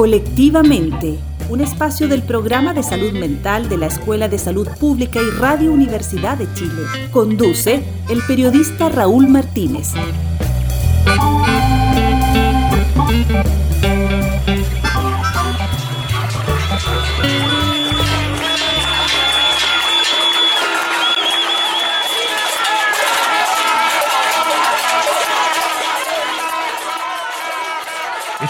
Colectivamente, un espacio del programa de salud mental de la Escuela de Salud Pública y Radio Universidad de Chile. Conduce el periodista Raúl Martínez.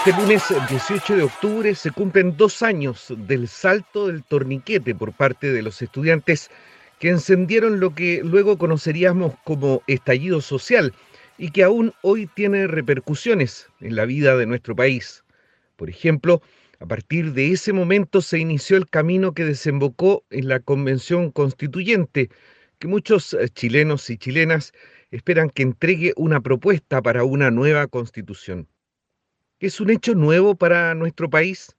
Este lunes 18 de octubre se cumplen dos años del salto del torniquete por parte de los estudiantes que encendieron lo que luego conoceríamos como estallido social y que aún hoy tiene repercusiones en la vida de nuestro país. Por ejemplo, a partir de ese momento se inició el camino que desembocó en la Convención Constituyente, que muchos eh, chilenos y chilenas esperan que entregue una propuesta para una nueva constitución. ¿Es un hecho nuevo para nuestro país?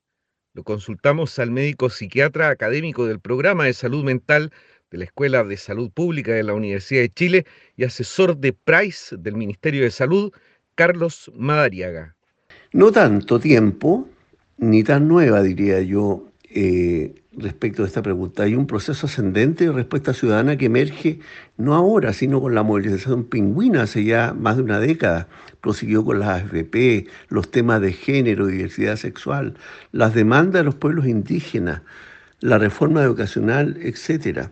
Lo consultamos al médico psiquiatra académico del programa de salud mental de la Escuela de Salud Pública de la Universidad de Chile y asesor de Price del Ministerio de Salud, Carlos Madariaga. No tanto tiempo, ni tan nueva, diría yo, eh, respecto a esta pregunta. Hay un proceso ascendente de respuesta ciudadana que emerge no ahora, sino con la movilización pingüina hace ya más de una década. Prosiguió con las AFP, los temas de género, diversidad sexual, las demandas de los pueblos indígenas, la reforma educacional, etc.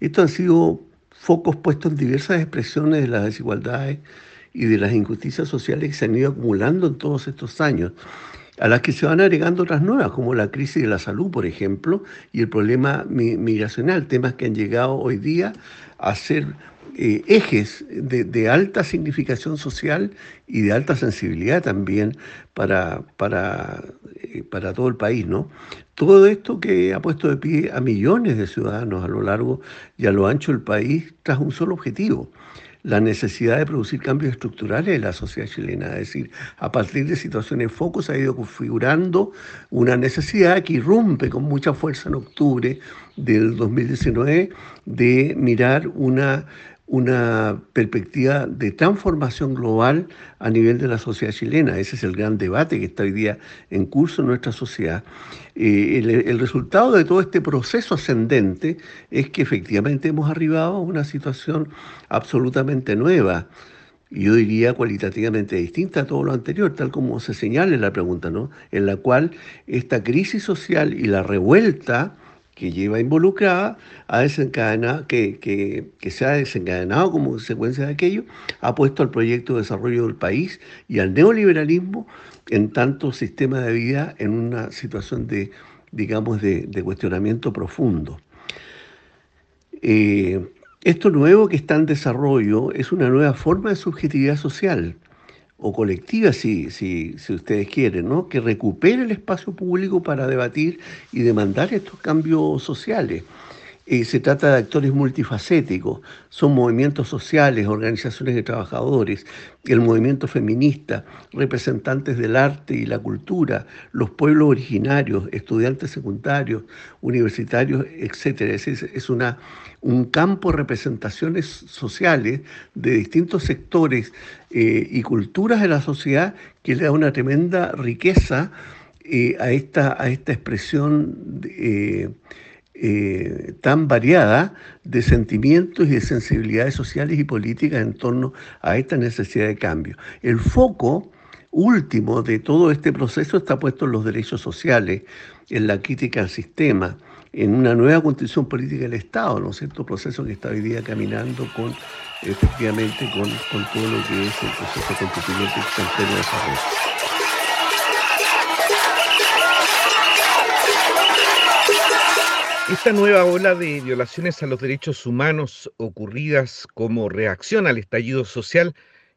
Estos han sido focos puestos en diversas expresiones de las desigualdades y de las injusticias sociales que se han ido acumulando en todos estos años a las que se van agregando otras nuevas, como la crisis de la salud, por ejemplo, y el problema migracional, temas que han llegado hoy día a ser eh, ejes de, alta significación social y de alta sensibilidad también para, para, eh, para todo el país. ¿no? Todo esto que ha puesto de pie a millones de ciudadanos a lo largo y a lo ancho del país tras un solo objetivo, la necesidad de producir cambios estructurales en la sociedad chilena. Es decir, a partir de situaciones se ha ido configurando una necesidad que irrumpe con mucha fuerza en octubre del 2019 de mirar una una perspectiva de transformación global a nivel de la sociedad chilena. Ese es el gran debate que está hoy día en curso en nuestra sociedad. Eh, el, resultado de todo este proceso ascendente es que efectivamente hemos arribado a una situación absolutamente nueva. Yo diría cualitativamente distinta a todo lo anterior, tal como se señala en la pregunta, ¿no? En la cual esta crisis social y la revuelta que lleva involucrada a desencadenar, que, que, se ha desencadenado como consecuencia de aquello, ha puesto al proyecto de desarrollo del país y al neoliberalismo en tanto sistema de vida en una situación de, digamos, de, cuestionamiento profundo. Eh, esto nuevo que está en desarrollo es una nueva forma de subjetividad social o colectiva, si, si, si ustedes quieren, ¿no? que recupere el espacio público para debatir y demandar estos cambios sociales. Eh, se trata de actores multifacéticos, son movimientos sociales, organizaciones de trabajadores, el movimiento feminista, representantes del arte y la cultura, los pueblos originarios, estudiantes secundarios, universitarios, etc. Es, es una, un campo de representaciones sociales de distintos sectores eh, y culturas de la sociedad que le da una tremenda riqueza eh, a, esta, a esta expresión. Eh, tan variada de sentimientos y de sensibilidades sociales y políticas en torno a esta necesidad de cambio. El foco último de todo este proceso está puesto en los derechos sociales, en la crítica al sistema, en una nueva constitución política del Estado, ¿no es cierto? Proceso que está hoy día caminando con, efectivamente, con, todo lo que es el proceso constituyente que está en desarrollo. Esta nueva ola de violaciones a los derechos humanos ocurridas como reacción al estallido social,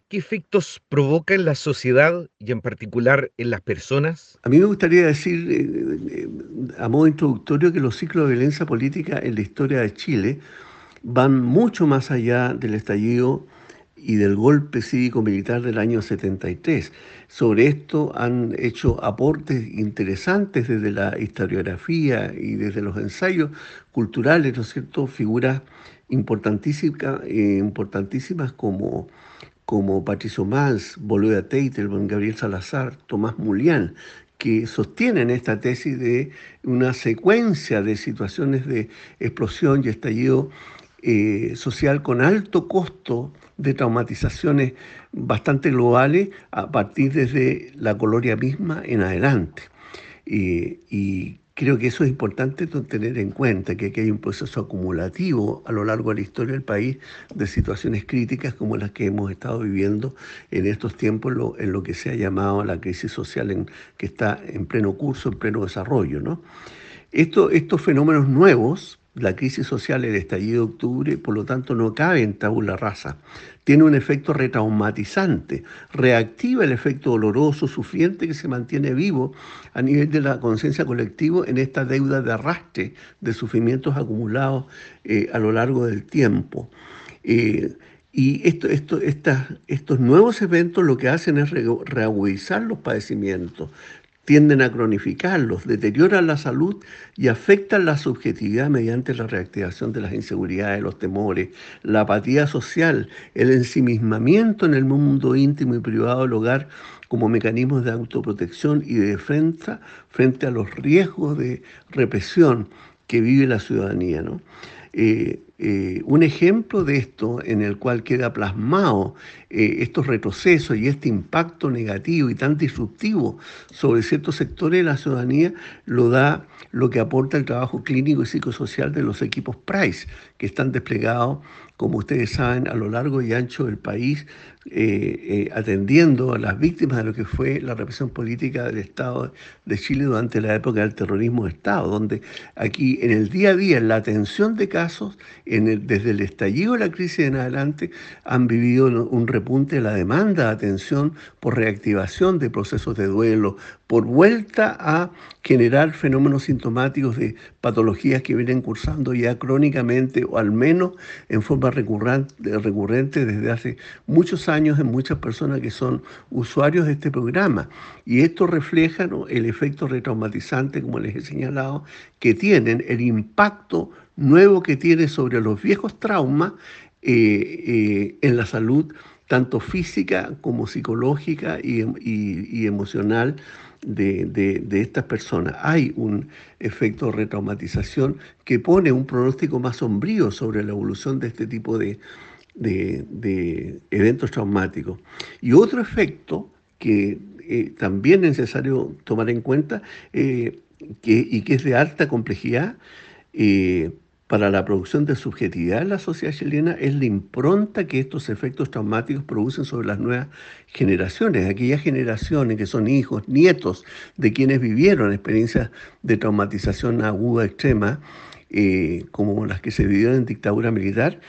¿qué efectos provoca en la sociedad y en particular en las personas? A mí me gustaría decir, eh, eh, a modo introductorio, que los ciclos de violencia política en la historia de Chile van mucho más allá del estallido y del golpe cívico-militar del año 73. Sobre esto han hecho aportes interesantes desde la historiografía y desde los ensayos culturales, ¿no es cierto?, figuras importantísimas, eh, importantísimas como, como Patricio Mans, Boluda Teitelbaum, Gabriel Salazar, Tomás Mulián, que sostienen esta tesis de una secuencia de situaciones de explosión y estallido eh, social con alto costo de traumatizaciones bastante globales a partir desde la colonia misma en adelante. y creo que eso es importante tener en cuenta, que aquí hay un proceso acumulativo a lo largo de la historia del país de situaciones críticas como las que hemos estado viviendo en estos tiempos, en lo que se ha llamado la crisis social que está en pleno curso, en pleno desarrollo. ¿no? Esto, estos fenómenos nuevos, la crisis social, el estallido de octubre, por lo tanto no cabe en tabula rasa tiene un efecto retraumatizante, reactiva el efecto doloroso, sufriente que se mantiene vivo a nivel de la conciencia colectiva en esta deuda de arrastre de sufrimientos acumulados eh, a lo largo del tiempo. Eh, y esto, esto, estos nuevos eventos lo que hacen es reagudizar los padecimientos, tienden a cronificarlos, deterioran la salud y afectan la subjetividad mediante la reactivación de las inseguridades, los temores, la apatía social, el ensimismamiento en el mundo íntimo y privado del hogar como mecanismos de autoprotección y de defensa frente a los riesgos de represión que vive la ciudadanía. ¿no? Eh, eh, un ejemplo de esto en el cual queda plasmado eh, estos retrocesos y este impacto negativo y tan disruptivo sobre ciertos sectores de la ciudadanía lo da lo que aporta el trabajo clínico y psicosocial de los equipos PRICE, que están desplegados, como ustedes saben, a lo largo y ancho del país, eh, atendiendo a las víctimas de lo que fue la represión política del Estado de Chile durante la época del terrorismo de Estado, donde aquí en el día a día, la atención de casos, desde el estallido de la crisis en adelante han vivido un repunte de la demanda de atención por reactivación de procesos de duelo, por vuelta a generar fenómenos sintomáticos de patologías que vienen cursando ya crónicamente o al menos en forma recurrente, desde hace muchos años en muchas personas que son usuarios de este programa. Y esto refleja el efecto retraumatizante, como les he señalado, que tienen el impacto nuevo que tiene sobre los viejos traumas eh, eh, en la salud, tanto física como psicológica y, emocional de, estas personas. Hay un efecto de retraumatización que pone un pronóstico más sombrío sobre la evolución de este tipo de, eventos traumáticos. Y otro efecto que eh, también es necesario tomar en cuenta que, y que es de alta complejidad, para la producción de subjetividad en la sociedad chilena es la impronta que estos efectos traumáticos producen sobre las nuevas generaciones, aquellas generaciones que son hijos, nietos de quienes vivieron experiencias de traumatización aguda extrema, eh, como las que se vivieron en dictadura militar,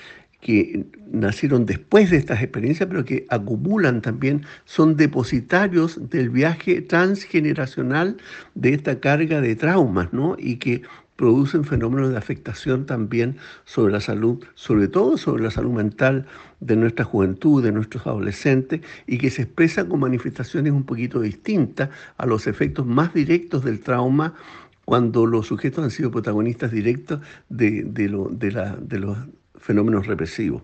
que nacieron después de estas experiencias, pero que acumulan también, son depositarios del viaje transgeneracional de esta carga de traumas, ¿no? Y que producen fenómenos de afectación también sobre la salud, sobre todo sobre la salud mental de nuestra juventud, de nuestros adolescentes, y que se expresa con manifestaciones un poquito distintas a los efectos más directos del trauma cuando los sujetos han sido protagonistas directos de, de los fenómenos represivos.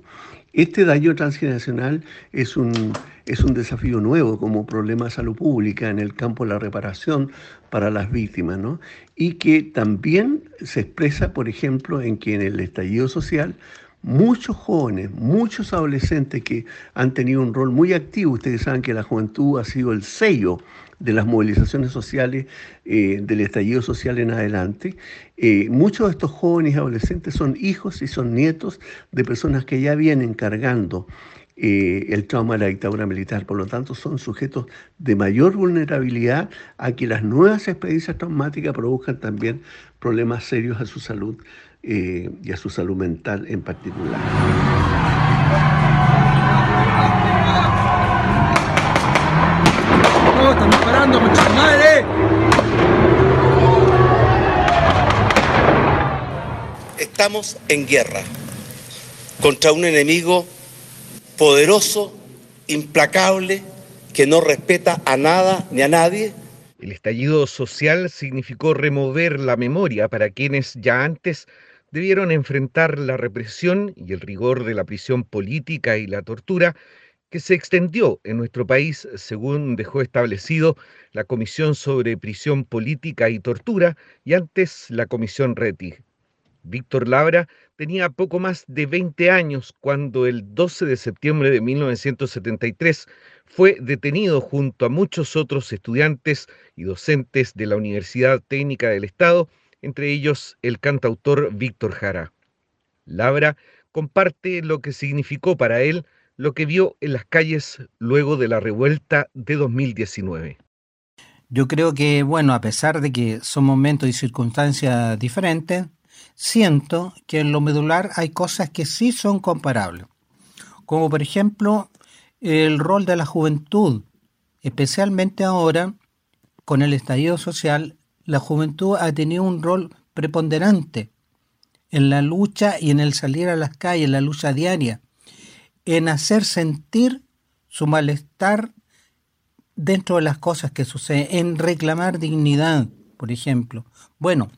Este daño transgeneracional es un, es un desafío nuevo como problema de salud pública en el campo de la reparación para las víctimas, ¿no? Y que también se expresa, por ejemplo, en que en el estallido social muchos jóvenes, muchos adolescentes que han tenido un rol muy activo, ustedes saben que la juventud ha sido el sello de las movilizaciones sociales, eh, del estallido social en adelante. Eh, muchos de estos jóvenes y adolescentes son hijos y son nietos de personas que ya vienen cargando eh, el trauma de la dictadura militar. Por lo tanto, son sujetos de mayor vulnerabilidad a que las nuevas experiencias traumáticas produzcan también problemas serios a su salud y a su salud mental en particular. Estamos en guerra contra un enemigo poderoso, implacable, que no respeta a nada ni a nadie. El estallido social significó remover la memoria para quienes ya antes debieron enfrentar la represión y el rigor de la prisión política y la tortura que se extendió en nuestro país, según dejó establecido la Comisión sobre Prisión Política y Tortura y antes la Comisión RETI. Víctor Labra tenía poco más de 20 años cuando el 12 de septiembre de 1973 fue detenido junto a muchos otros estudiantes y docentes de la Universidad Técnica del Estado, entre ellos el cantautor Víctor Jara. Labra comparte lo que significó para él lo que vio en las calles luego de la revuelta de 2019. Yo creo que, bueno, a pesar de que son momentos y circunstancias diferentes, siento que en lo medular hay cosas que sí son comparables, como por ejemplo el rol de la juventud, especialmente ahora con el estallido social, la juventud ha tenido un rol preponderante en la lucha y en el salir a las calles, la lucha diaria, en hacer sentir su malestar dentro de las cosas que suceden, en reclamar dignidad, por ejemplo. Bueno,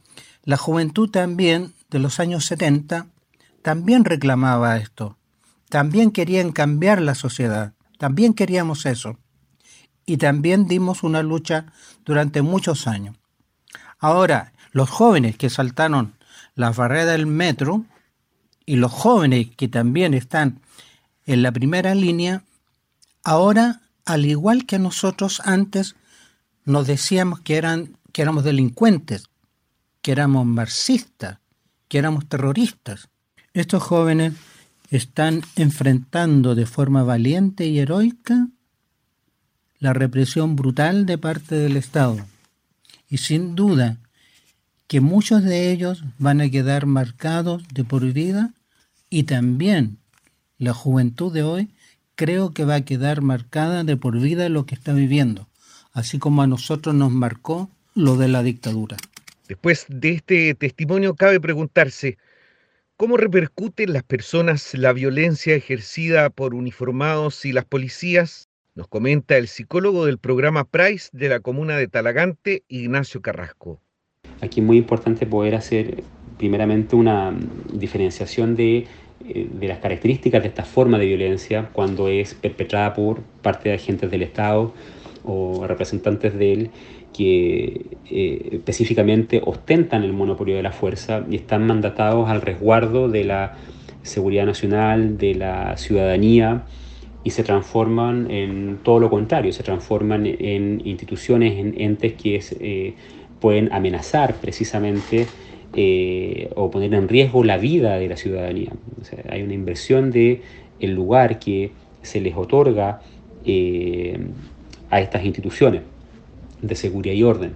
la juventud también de los años 70 también reclamaba esto, también querían cambiar la sociedad, también queríamos eso. Y también dimos una lucha durante muchos años. Ahora, los jóvenes que saltaron la barrera del metro y los jóvenes que también están en la primera línea, ahora, al igual que nosotros antes, nos decíamos que, eran, que éramos delincuentes, que éramos marxistas, que éramos terroristas. Estos jóvenes están enfrentando de forma valiente y heroica la represión brutal de parte del Estado. Y sin duda que muchos de ellos van a quedar marcados de por vida y también la juventud de hoy creo que va a quedar marcada de por vida lo que está viviendo, así como a nosotros nos marcó lo de la dictadura. Después de este testimonio cabe preguntarse, ¿cómo repercute en las personas la violencia ejercida por uniformados y las policías? Nos comenta el psicólogo del programa Price de la comuna de Talagante, Ignacio Carrasco. Aquí es muy importante poder hacer primeramente una diferenciación de de las características de esta forma de violencia cuando es perpetrada por parte de agentes del Estado o representantes de él que eh, específicamente ostentan el monopolio de la fuerza y están mandatados al resguardo de la seguridad nacional, de la ciudadanía y se transforman en todo lo contrario, se transforman en instituciones, en entes que eh, pueden amenazar precisamente eh, o poner en riesgo la vida de la ciudadanía. hay una inversión de el lugar que se les otorga eh, a estas instituciones de seguridad y orden.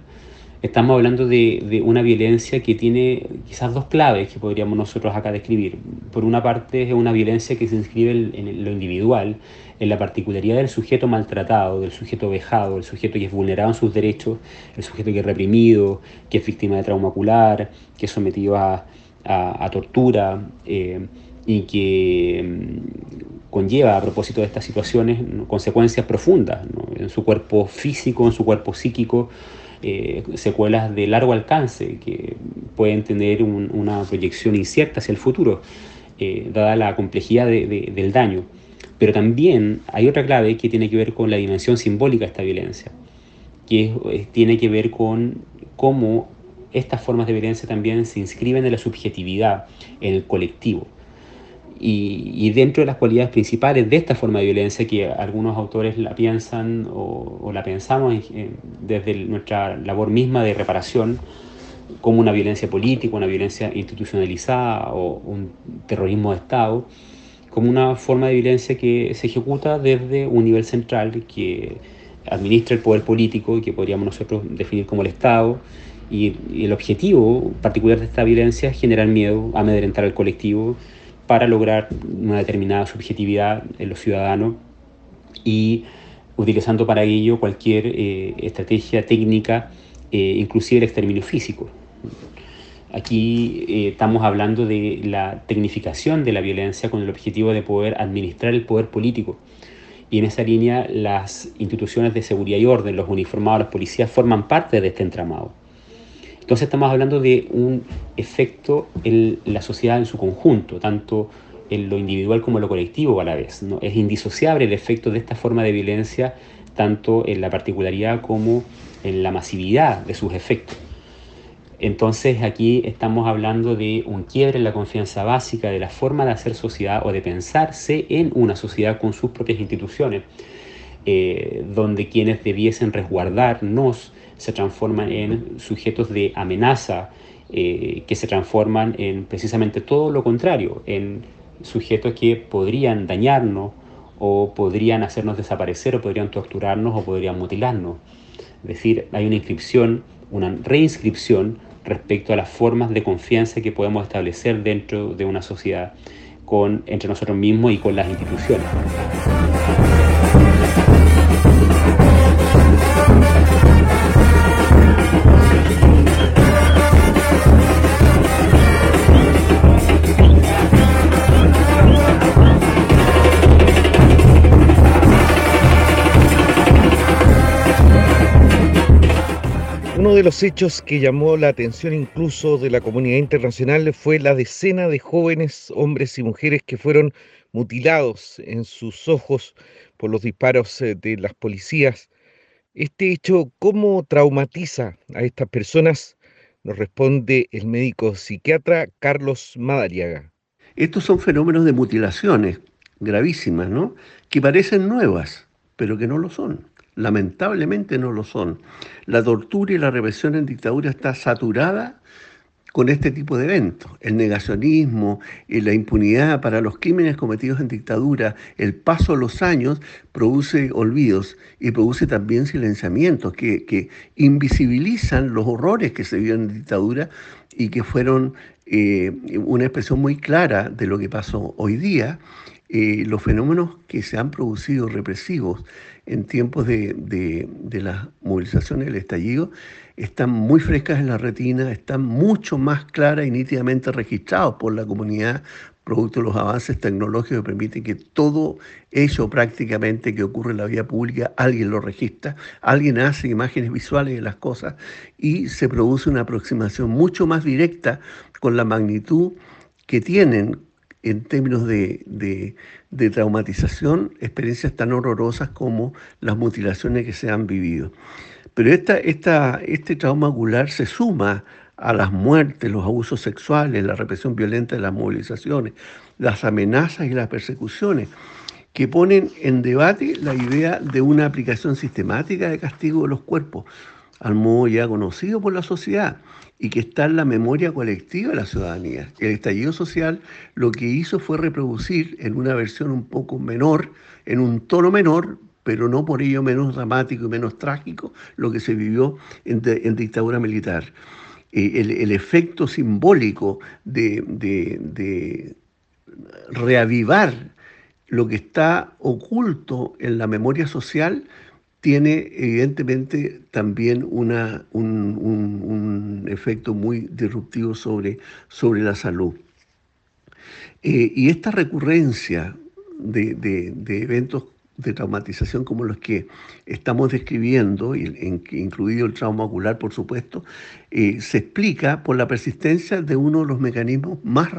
Estamos hablando de, una violencia que tiene quizás dos claves que podríamos nosotros acá describir. Por una parte es una violencia que se inscribe en lo individual, en la particularidad del sujeto maltratado, del sujeto vejado, el sujeto que es vulnerado en sus derechos, el sujeto que es reprimido, que es víctima de trauma ocular, que es sometido a, tortura eh, y que mm, conlleva a propósito de estas situaciones consecuencias profundas en su cuerpo físico, en su cuerpo psíquico, eh, secuelas de largo alcance que pueden tener una proyección incierta hacia el futuro, eh, dada la complejidad del daño. Pero también hay otra clave que tiene que ver con la dimensión simbólica de esta violencia, que tiene que ver con cómo estas formas de violencia también se inscriben en la subjetividad, en el colectivo. Y, dentro de las cualidades principales de esta forma de violencia, que algunos autores la piensan o, la pensamos desde nuestra labor misma de reparación, como una violencia política, una violencia institucionalizada o un terrorismo de Estado, como una forma de violencia que se ejecuta desde un nivel central que administra el poder político y que podríamos nosotros definir como el Estado. Y, el objetivo particular de esta violencia es generar miedo, amedrentar al colectivo para lograr una determinada subjetividad en los ciudadanos y utilizando para ello cualquier eh, estrategia técnica, eh, inclusive el exterminio físico. Aquí eh, estamos hablando de la tecnificación de la violencia con el objetivo de poder administrar el poder político. Y en esa línea las instituciones de seguridad y orden, los uniformados, las policías, forman parte de este entramado. Entonces estamos hablando de un efecto en la sociedad en su conjunto, tanto en lo individual como en lo colectivo a la vez. ¿no? Es indisociable el efecto de esta forma de violencia tanto en la particularidad como en la masividad de sus efectos. Entonces aquí estamos hablando de un quiebre en la confianza básica de la forma de hacer sociedad o de pensarse en una sociedad con sus propias instituciones, eh, donde quienes debiesen resguardarnos se transforman en sujetos de amenaza, eh, que se transforman en precisamente todo lo contrario, en sujetos que podrían dañarnos o podrían hacernos desaparecer o podrían torturarnos o podrían mutilarnos. Es decir, hay una inscripción, una reinscripción respecto a las formas de confianza que podemos establecer dentro de una sociedad con, entre nosotros mismos y con las instituciones. Uno de los hechos que llamó la atención incluso de la comunidad internacional fue la decena de jóvenes, hombres y mujeres que fueron mutilados en sus ojos por los disparos eh, de las policías. Este hecho, ¿cómo traumatiza a estas personas? Nos responde el médico psiquiatra Carlos Madariaga. Estos son fenómenos de mutilaciones gravísimas, ¿no? Que parecen nuevas, pero que no lo son. Lamentablemente no lo son. La tortura y la represión en dictadura está saturada con este tipo de eventos. El negacionismo y la impunidad para los crímenes cometidos en dictadura, el paso de los años produce olvidos y produce también silenciamientos que, invisibilizan los horrores que se vieron en dictadura y que fueron eh, una expresión muy clara de lo que pasó hoy día. Eh, los fenómenos que se han producido represivos en tiempos de, las movilizaciones del estallido están muy frescas en la retina, están mucho más claras y nítidamente registrados por la comunidad, producto de los avances tecnológicos que permiten que todo eso prácticamente que ocurre en la vía pública, alguien lo registra, alguien hace imágenes visuales de las cosas y se produce una aproximación mucho más directa con la magnitud que tienen en términos de, de, traumatización, experiencias tan horrorosas como las mutilaciones que se han vivido. Pero esta, esta, este trauma ocular se suma a las muertes, los abusos sexuales, la represión violenta de las movilizaciones, las amenazas y las persecuciones, que ponen en debate la idea de una aplicación sistemática de castigo de los cuerpos, al modo ya conocido por la sociedad y que está en la memoria colectiva de la ciudadanía. El estallido social lo que hizo fue reproducir en una versión un poco menor, en un tono menor, pero no por ello menos dramático y menos trágico, lo que se vivió en, dictadura militar. Eh, el, efecto simbólico de, de reavivar lo que está oculto en la memoria social tiene evidentemente también una, un, efecto muy disruptivo sobre, sobre la salud. Eh, y esta recurrencia de, de, eventos de traumatización como los que estamos describiendo, incluido el trauma ocular, por supuesto, eh, se explica por la persistencia de uno de los mecanismos más,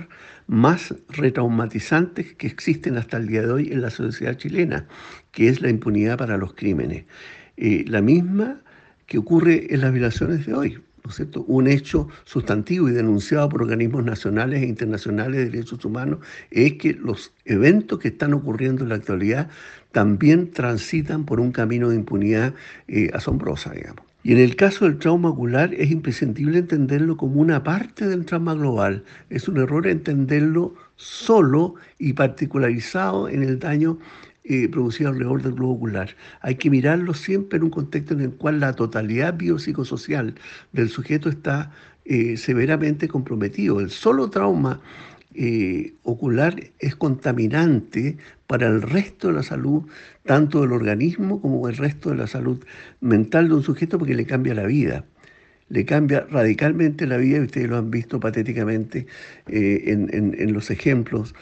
más retraumatizantes que existen hasta el día de hoy en la sociedad chilena, que es la impunidad para los crímenes. Eh, la misma que ocurre en las violaciones de hoy. ¿No es cierto? Un hecho sustantivo y denunciado por organismos nacionales e internacionales de derechos humanos es que los eventos que están ocurriendo en la actualidad también transitan por un camino de impunidad eh, asombrosa, digamos. Y en el caso del trauma ocular es imprescindible entenderlo como una parte del trauma global. Es un error entenderlo solo y particularizado en el daño eh, producido alrededor del globo ocular. Hay que mirarlo siempre en un contexto en el cual la totalidad biopsicosocial del sujeto está eh, severamente comprometido. El solo trauma eh, ocular es contaminante para el resto de la salud, tanto del organismo como el resto de la salud mental de un sujeto, porque le cambia la vida. Le cambia radicalmente la vida, y ustedes lo han visto patéticamente eh, en, los ejemplos,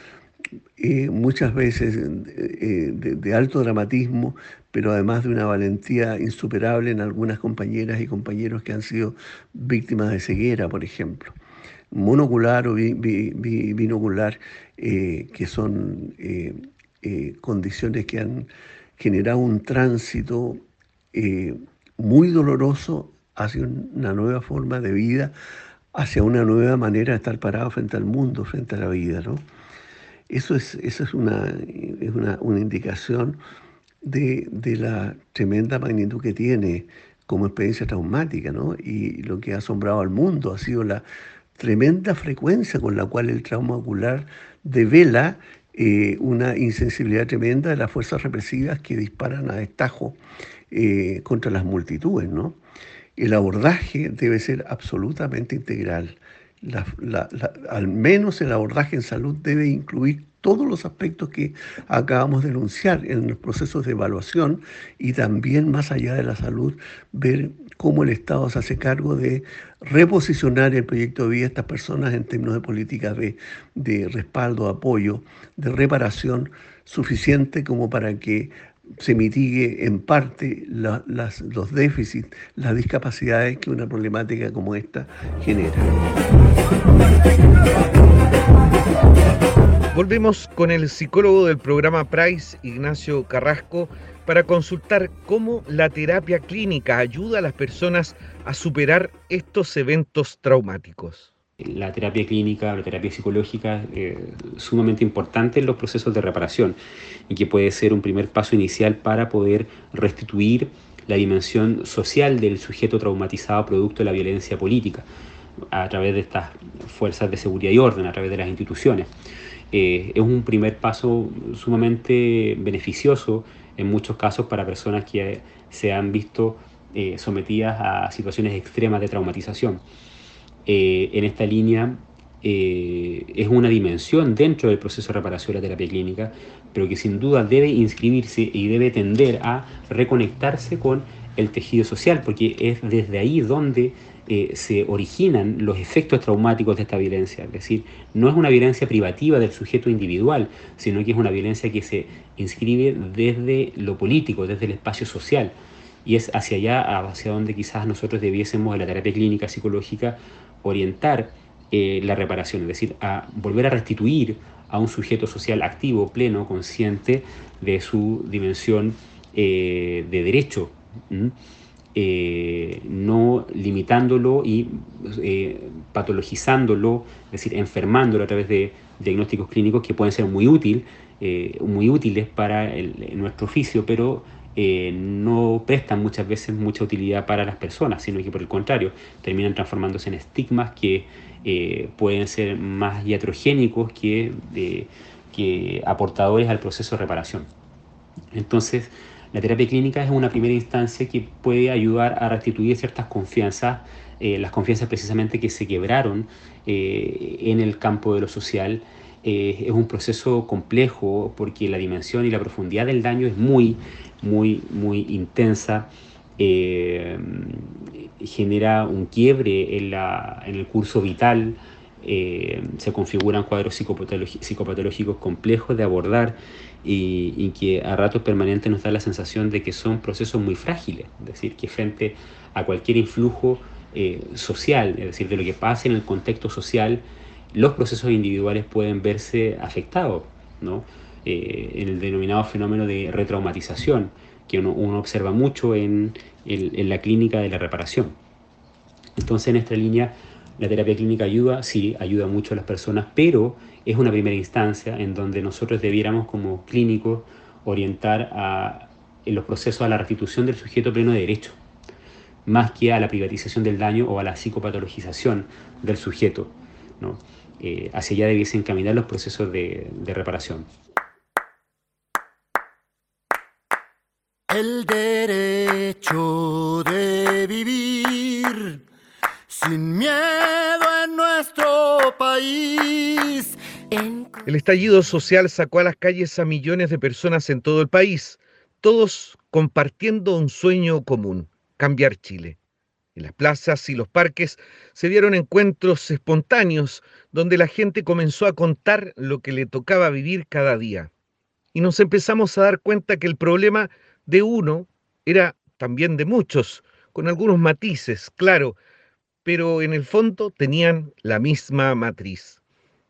eh, muchas veces de, alto dramatismo, pero además de una valentía insuperable en algunas compañeras y compañeros que han sido víctimas de ceguera, por ejemplo. monocular o binocular, eh, que son eh, eh, condiciones que han generado un tránsito muy doloroso hacia una nueva forma de vida, hacia una nueva manera de estar parado frente al mundo, frente a la vida. ¿no? Eso es, eso es, una, es una, una indicación de, de, la tremenda magnitud que tiene como experiencia traumática, ¿no? Y lo que ha asombrado al mundo ha sido la tremenda frecuencia con la cual el trauma ocular devela eh, una insensibilidad tremenda de las fuerzas represivas que disparan a destajo eh, contra las multitudes, ¿no? El abordaje debe ser absolutamente integral. Al menos el abordaje en salud debe incluir todos los aspectos que acabamos de denunciar en los procesos de evaluación y también más allá de la salud, ver cómo el Estado se hace cargo de reposicionar el proyecto de vida de estas personas en términos de políticas de, de respaldo, apoyo, de reparación suficiente como para que se mitigue en parte los déficits, las discapacidades que una problemática como esta genera. Volvemos con el psicólogo del programa Price, Ignacio Carrasco, para consultar cómo la terapia clínica ayuda a las personas a superar estos eventos traumáticos. La terapia clínica, la terapia psicológica, eh, sumamente importante en los procesos de reparación y que puede ser un primer paso inicial para poder restituir la dimensión social del sujeto traumatizado producto de la violencia política a través de estas fuerzas de seguridad y orden, a través de las instituciones. Eh, es un primer paso sumamente beneficioso en muchos casos para personas que se han visto eh, sometidas a situaciones extremas de traumatización. Eh, en esta línea es una dimensión dentro del proceso de reparación de la terapia clínica, pero que sin duda debe inscribirse y debe tender a reconectarse con el tejido social, porque es desde ahí donde eh, se originan los efectos traumáticos de esta violencia. Es decir, no es una violencia privativa del sujeto individual, sino que es una violencia que se inscribe desde lo político, desde el espacio social. Y es hacia allá, hacia donde quizás nosotros debiésemos en la terapia clínica psicológica orientar eh, la reparación, es decir, a volver a restituir a un sujeto social activo, pleno, consciente de su dimensión eh, de derecho. Eh, no limitándolo y patologizándolo, es decir, enfermándolo a través de diagnósticos clínicos que pueden ser muy, útil, muy útiles para nuestro oficio, pero no prestan muchas veces mucha utilidad para las personas, sino que por el contrario terminan transformándose en estigmas que pueden ser más iatrogénicos que, que aportadores al proceso de reparación. Entonces, la terapia clínica es una primera instancia que puede ayudar a restituir ciertas confianzas, eh, las confianzas precisamente que se quebraron eh, en el campo de lo social. Eh, es un proceso complejo porque la dimensión y la profundidad del daño es muy, muy, muy intensa. genera un quiebre en, la, en el curso vital, se configuran cuadros psicopatológicos complejos de abordar y, que a ratos permanentes nos da la sensación de que son procesos muy frágiles, es decir, que frente a cualquier influjo eh, social, es decir, de lo que pasa en el contexto social, los procesos individuales pueden verse afectados, ¿no? Eh, en el denominado fenómeno de retraumatización, que uno, observa mucho en, en, la clínica de la reparación. Entonces, en esta línea, la terapia clínica ayuda, sí, ayuda mucho a las personas, pero es una primera instancia en donde nosotros debiéramos como clínicos orientar a, en los procesos a la restitución del sujeto pleno de derecho, más que a la privatización del daño o a la psicopatologización del sujeto. ¿no? Eh, hacia allá debiesen caminar los procesos de, de reparación. El derecho de vivir sin miedo en nuestro país el estallido social sacó a las calles a millones de personas en todo el país, todos compartiendo un sueño común, cambiar Chile. En las plazas y los parques se dieron encuentros espontáneos donde la gente comenzó a contar lo que le tocaba vivir cada día. Y nos empezamos a dar cuenta que el problema de uno era también de muchos, con algunos matices, claro, pero en el fondo tenían la misma matriz.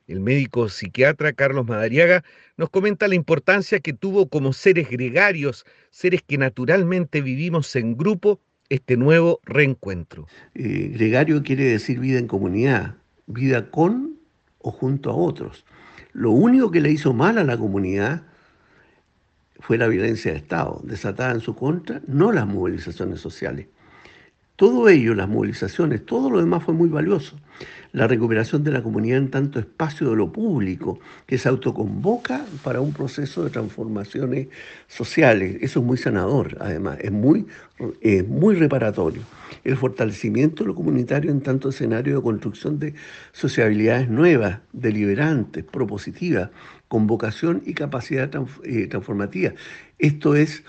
El médico psiquiatra Carlos Madariaga nos comenta la importancia que tuvo como seres gregarios, seres que naturalmente vivimos en grupo, este nuevo reencuentro. Eh, gregario quiere decir vida en comunidad, vida con o junto a otros. Lo único que le hizo mal a la comunidad fue la violencia de Estado, desatada en su contra, no las movilizaciones sociales. Todo ello, las movilizaciones, todo lo demás fue muy valioso. La recuperación de la comunidad en tanto espacio de lo público, que se autoconvoca para un proceso de transformaciones sociales. Eso es muy sanador, además, es muy, muy reparatorio. El fortalecimiento de lo comunitario en tanto escenario de construcción de sociabilidades nuevas, deliberantes, propositivas, con vocación y capacidad eh, transformativa. Esto es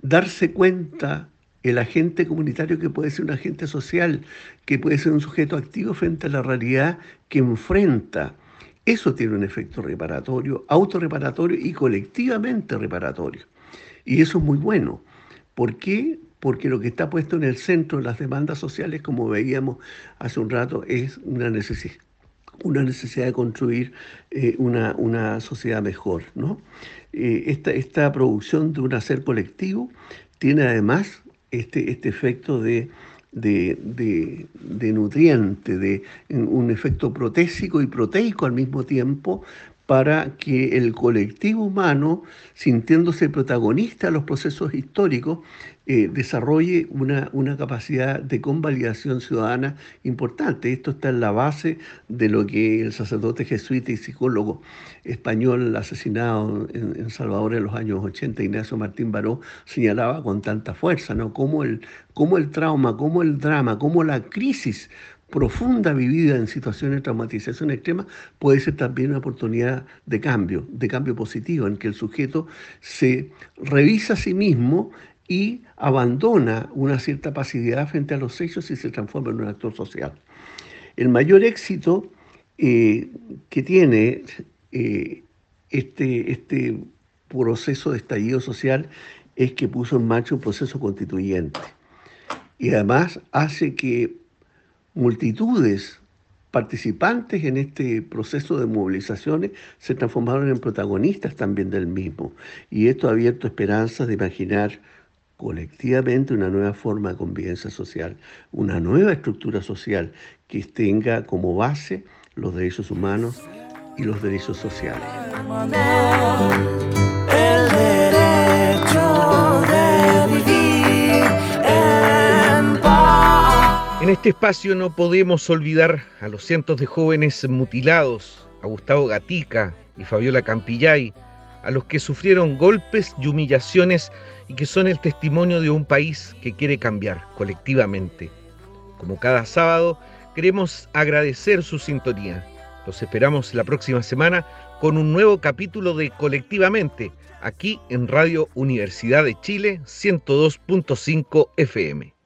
darse cuenta el agente comunitario que puede ser un agente social, que puede ser un sujeto activo frente a la realidad que enfrenta. Eso tiene un efecto reparatorio, autorreparatorio y colectivamente reparatorio. Y eso es muy bueno. ¿Por qué? Porque lo que está puesto en el centro de las demandas sociales, como veíamos hace un rato, es una necesidad, una necesidad de construir eh, una, sociedad mejor. ¿no? Eh, esta, esta producción de un hacer colectivo tiene además este, este efecto de, de, nutriente, de un efecto protésico y proteico al mismo tiempo, para que el colectivo humano, sintiéndose protagonista de los procesos históricos, eh, desarrolle una, una, capacidad de convalidación ciudadana importante. Esto está en la base de lo que el sacerdote jesuita y psicólogo español asesinado en, Salvador en los años 80, Ignacio Martín Baró, señalaba con tanta fuerza, ¿no? Cómo el, cómo el trauma, cómo el drama, cómo la crisis profunda vivida en situaciones de traumatización extrema puede ser también una oportunidad de cambio, de cambio positivo, en que el sujeto se revisa a sí mismo y abandona una cierta pasividad frente a los hechos y se transforma en un actor social. El mayor éxito eh, que tiene eh, este, este proceso de estallido social es que puso en marcha un proceso constituyente y además hace que multitudes participantes en este proceso de movilizaciones se transformaron en protagonistas también del mismo. Y esto ha abierto esperanzas de imaginar colectivamente una nueva forma de convivencia social, una nueva estructura social que tenga como base los derechos humanos y los derechos sociales. En este espacio no podemos olvidar a los cientos de jóvenes mutilados, a Gustavo Gatica y Fabiola Campillay, a los que sufrieron golpes y humillaciones y que son el testimonio de un país que quiere cambiar colectivamente. Como cada sábado, queremos agradecer su sintonía. Los esperamos la próxima semana con un nuevo capítulo de Colectivamente, aquí en Radio Universidad de Chile 102.5 FM.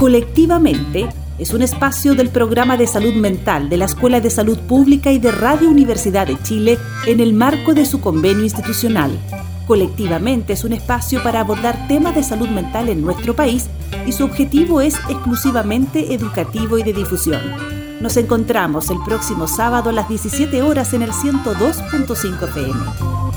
Colectivamente es un espacio del programa de salud mental de la Escuela de Salud Pública y de Radio Universidad de Chile en el marco de su convenio institucional Colectivamente es un espacio para abordar temas de salud mental en nuestro país y su objetivo es exclusivamente educativo y de difusión. Nos encontramos el próximo sábado a las 17 horas en el 102.5 FM.